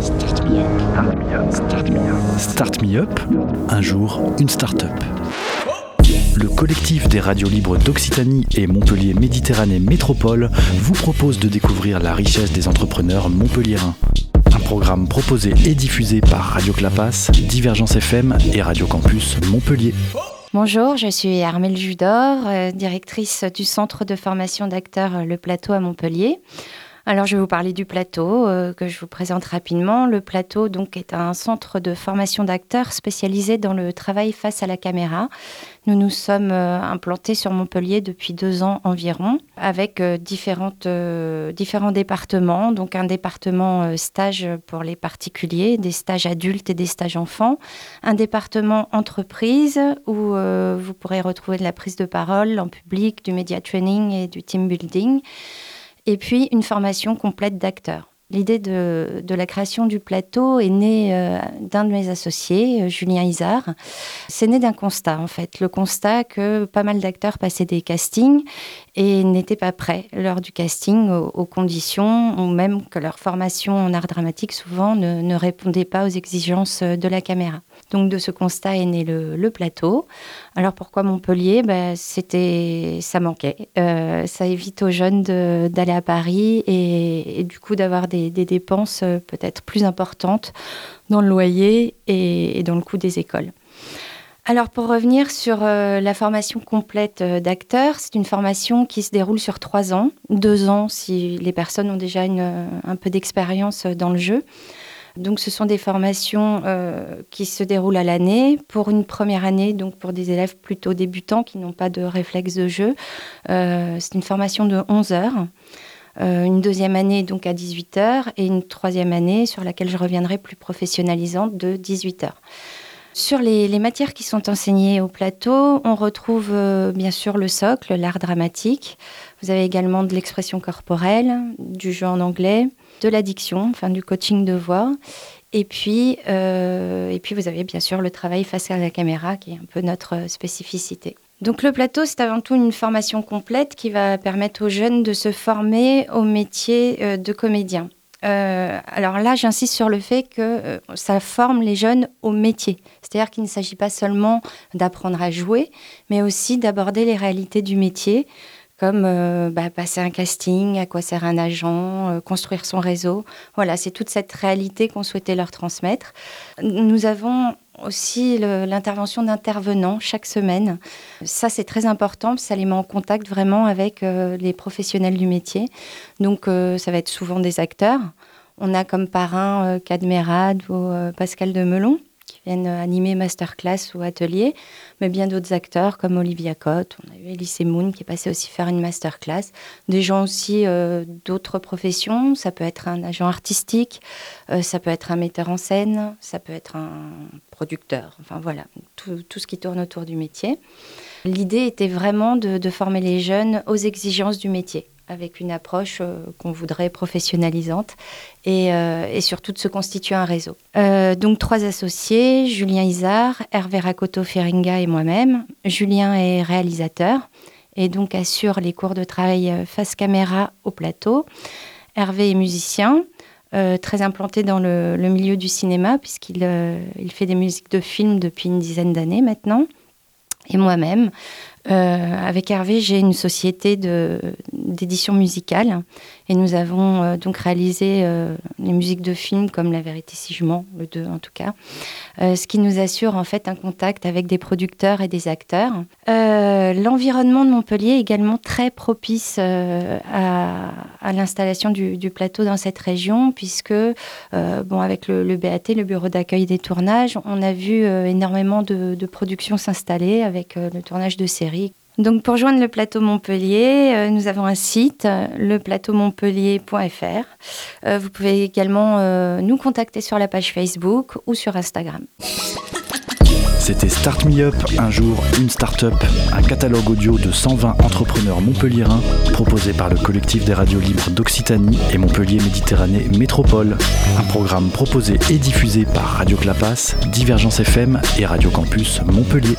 Start me up. Start me up. Start me up. Un jour, une start-up. Le collectif des radios libres d'Occitanie et Montpellier Méditerranée Métropole vous propose de découvrir la richesse des entrepreneurs montpelliérains. Un programme proposé et diffusé par Radio Clapas, Divergence FM et Radio Campus Montpellier. Bonjour, je suis Armelle Judor, euh, directrice du centre de formation d'acteurs Le Plateau à Montpellier. Alors, je vais vous parler du plateau euh, que je vous présente rapidement. Le plateau donc est un centre de formation d'acteurs spécialisé dans le travail face à la caméra. Nous nous sommes euh, implantés sur Montpellier depuis deux ans environ, avec euh, différentes, différents départements. Donc, un département stage pour les particuliers, des stages adultes et des stages enfants, un département entreprise où vous pourrez retrouver de la prise de parole en public, du media training et du team building et puis une formation complète d'acteurs. L'idée de, la création du plateau est née euh, d'un de mes associés, euh, Julien Isard. C'est né d'un constat, en fait. Le constat que pas mal d'acteurs passaient des castings et n'étaient pas prêts lors du casting aux, conditions, ou même que leur formation en art dramatique souvent ne, répondait pas aux exigences de la caméra. Donc de ce constat est né le, plateau. Alors pourquoi Montpellier? Ben, C'était, ça manquait. Euh, ça évite aux jeunes d'aller à Paris et, du coup d'avoir des, dépenses euh, peut-être plus importantes dans le loyer et, dans le coût des écoles. Alors pour revenir sur euh, la formation complète d'acteurs, c'est une formation qui se déroule sur trois ans, deux ans si les personnes ont déjà un peu d'expérience dans le jeu. Donc, ce sont des formations euh, qui se déroulent à l'année. Pour une première année, donc pour des élèves plutôt débutants qui n'ont pas de réflexe de jeu, euh, c'est une formation de 11 heures. Euh, une deuxième année donc à 18 heures et une troisième année sur laquelle je reviendrai plus professionnalisante de 18 heures. Sur les, matières qui sont enseignées au plateau, on retrouve bien sûr le socle, l'art dramatique. Vous avez également de l'expression corporelle, du jeu en anglais, de l'addiction, enfin du coaching de voix. Et puis, euh, et puis, vous avez bien sûr le travail face à la caméra, qui est un peu notre spécificité. Donc le plateau, c'est avant tout une formation complète qui va permettre aux jeunes de se former au métier euh, de comédien. Euh, alors là, j'insiste sur le fait que ça forme les jeunes au métier. C'est-à-dire qu'il ne s'agit pas seulement d'apprendre à jouer, mais aussi d'aborder les réalités du métier, comme euh, bah, passer un casting, à quoi sert un agent, euh, construire son réseau. Voilà, c'est toute cette réalité qu'on souhaitait leur transmettre. Nous avons aussi l'intervention d'intervenants chaque semaine. Ça, c'est très important, ça les met en contact vraiment avec euh, les professionnels du métier. Donc, ça va être souvent des acteurs. On a comme parrain Cadmerade ou Pascal de Melon viennent masterclass ou atelier, mais bien d'autres acteurs comme Olivia Cotte, on a eu Elise Moon qui est aussi faire une masterclass, des gens aussi euh, d'autres professions, ça peut être un agent artistique, euh, ça peut être un metteur en scène, ça peut être un producteur, enfin voilà, tout, tout ce qui tourne autour du métier. L'idée était vraiment de former les jeunes aux exigences du métier avec une approche euh, qu'on voudrait professionnalisante et, euh, et, surtout de se constituer un réseau. Euh, donc trois associés, Julien Isard, Hervé Rakoto Feringa et moi-même. Julien est réalisateur et donc assure les cours de travail face caméra au plateau. Hervé est musicien. très implanté dans le, milieu du cinéma, puisqu'il il fait des musiques de films depuis une dizaine d'années maintenant. Et moi-même, euh, avec Hervé, j'ai une société d'édition musicale et nous avons euh, donc réalisé euh, les musiques de films comme La vérité si je le 2 en tout cas, ce qui nous assure en fait un contact avec des producteurs et des acteurs. L'environnement de Montpellier est également très propice à, l'installation du, plateau dans cette région puisque, bon, avec le, BAT, le bureau d'accueil des tournages, on a vu énormément de productions s'installer avec le tournage de séries donc pour joindre le plateau Montpellier, euh, nous avons un site, euh, leplateaumontpellier.fr. Euh, vous pouvez également nous contacter sur la page Facebook ou sur Instagram. C'était Start Me Up, un jour, une start-up, un catalogue audio de 120 entrepreneurs montpelliérains proposé par le collectif des radios libres d'Occitanie et Montpellier Méditerranée Métropole. Un programme proposé et diffusé par Radio Clapas, Divergence FM et Radio Campus Montpellier.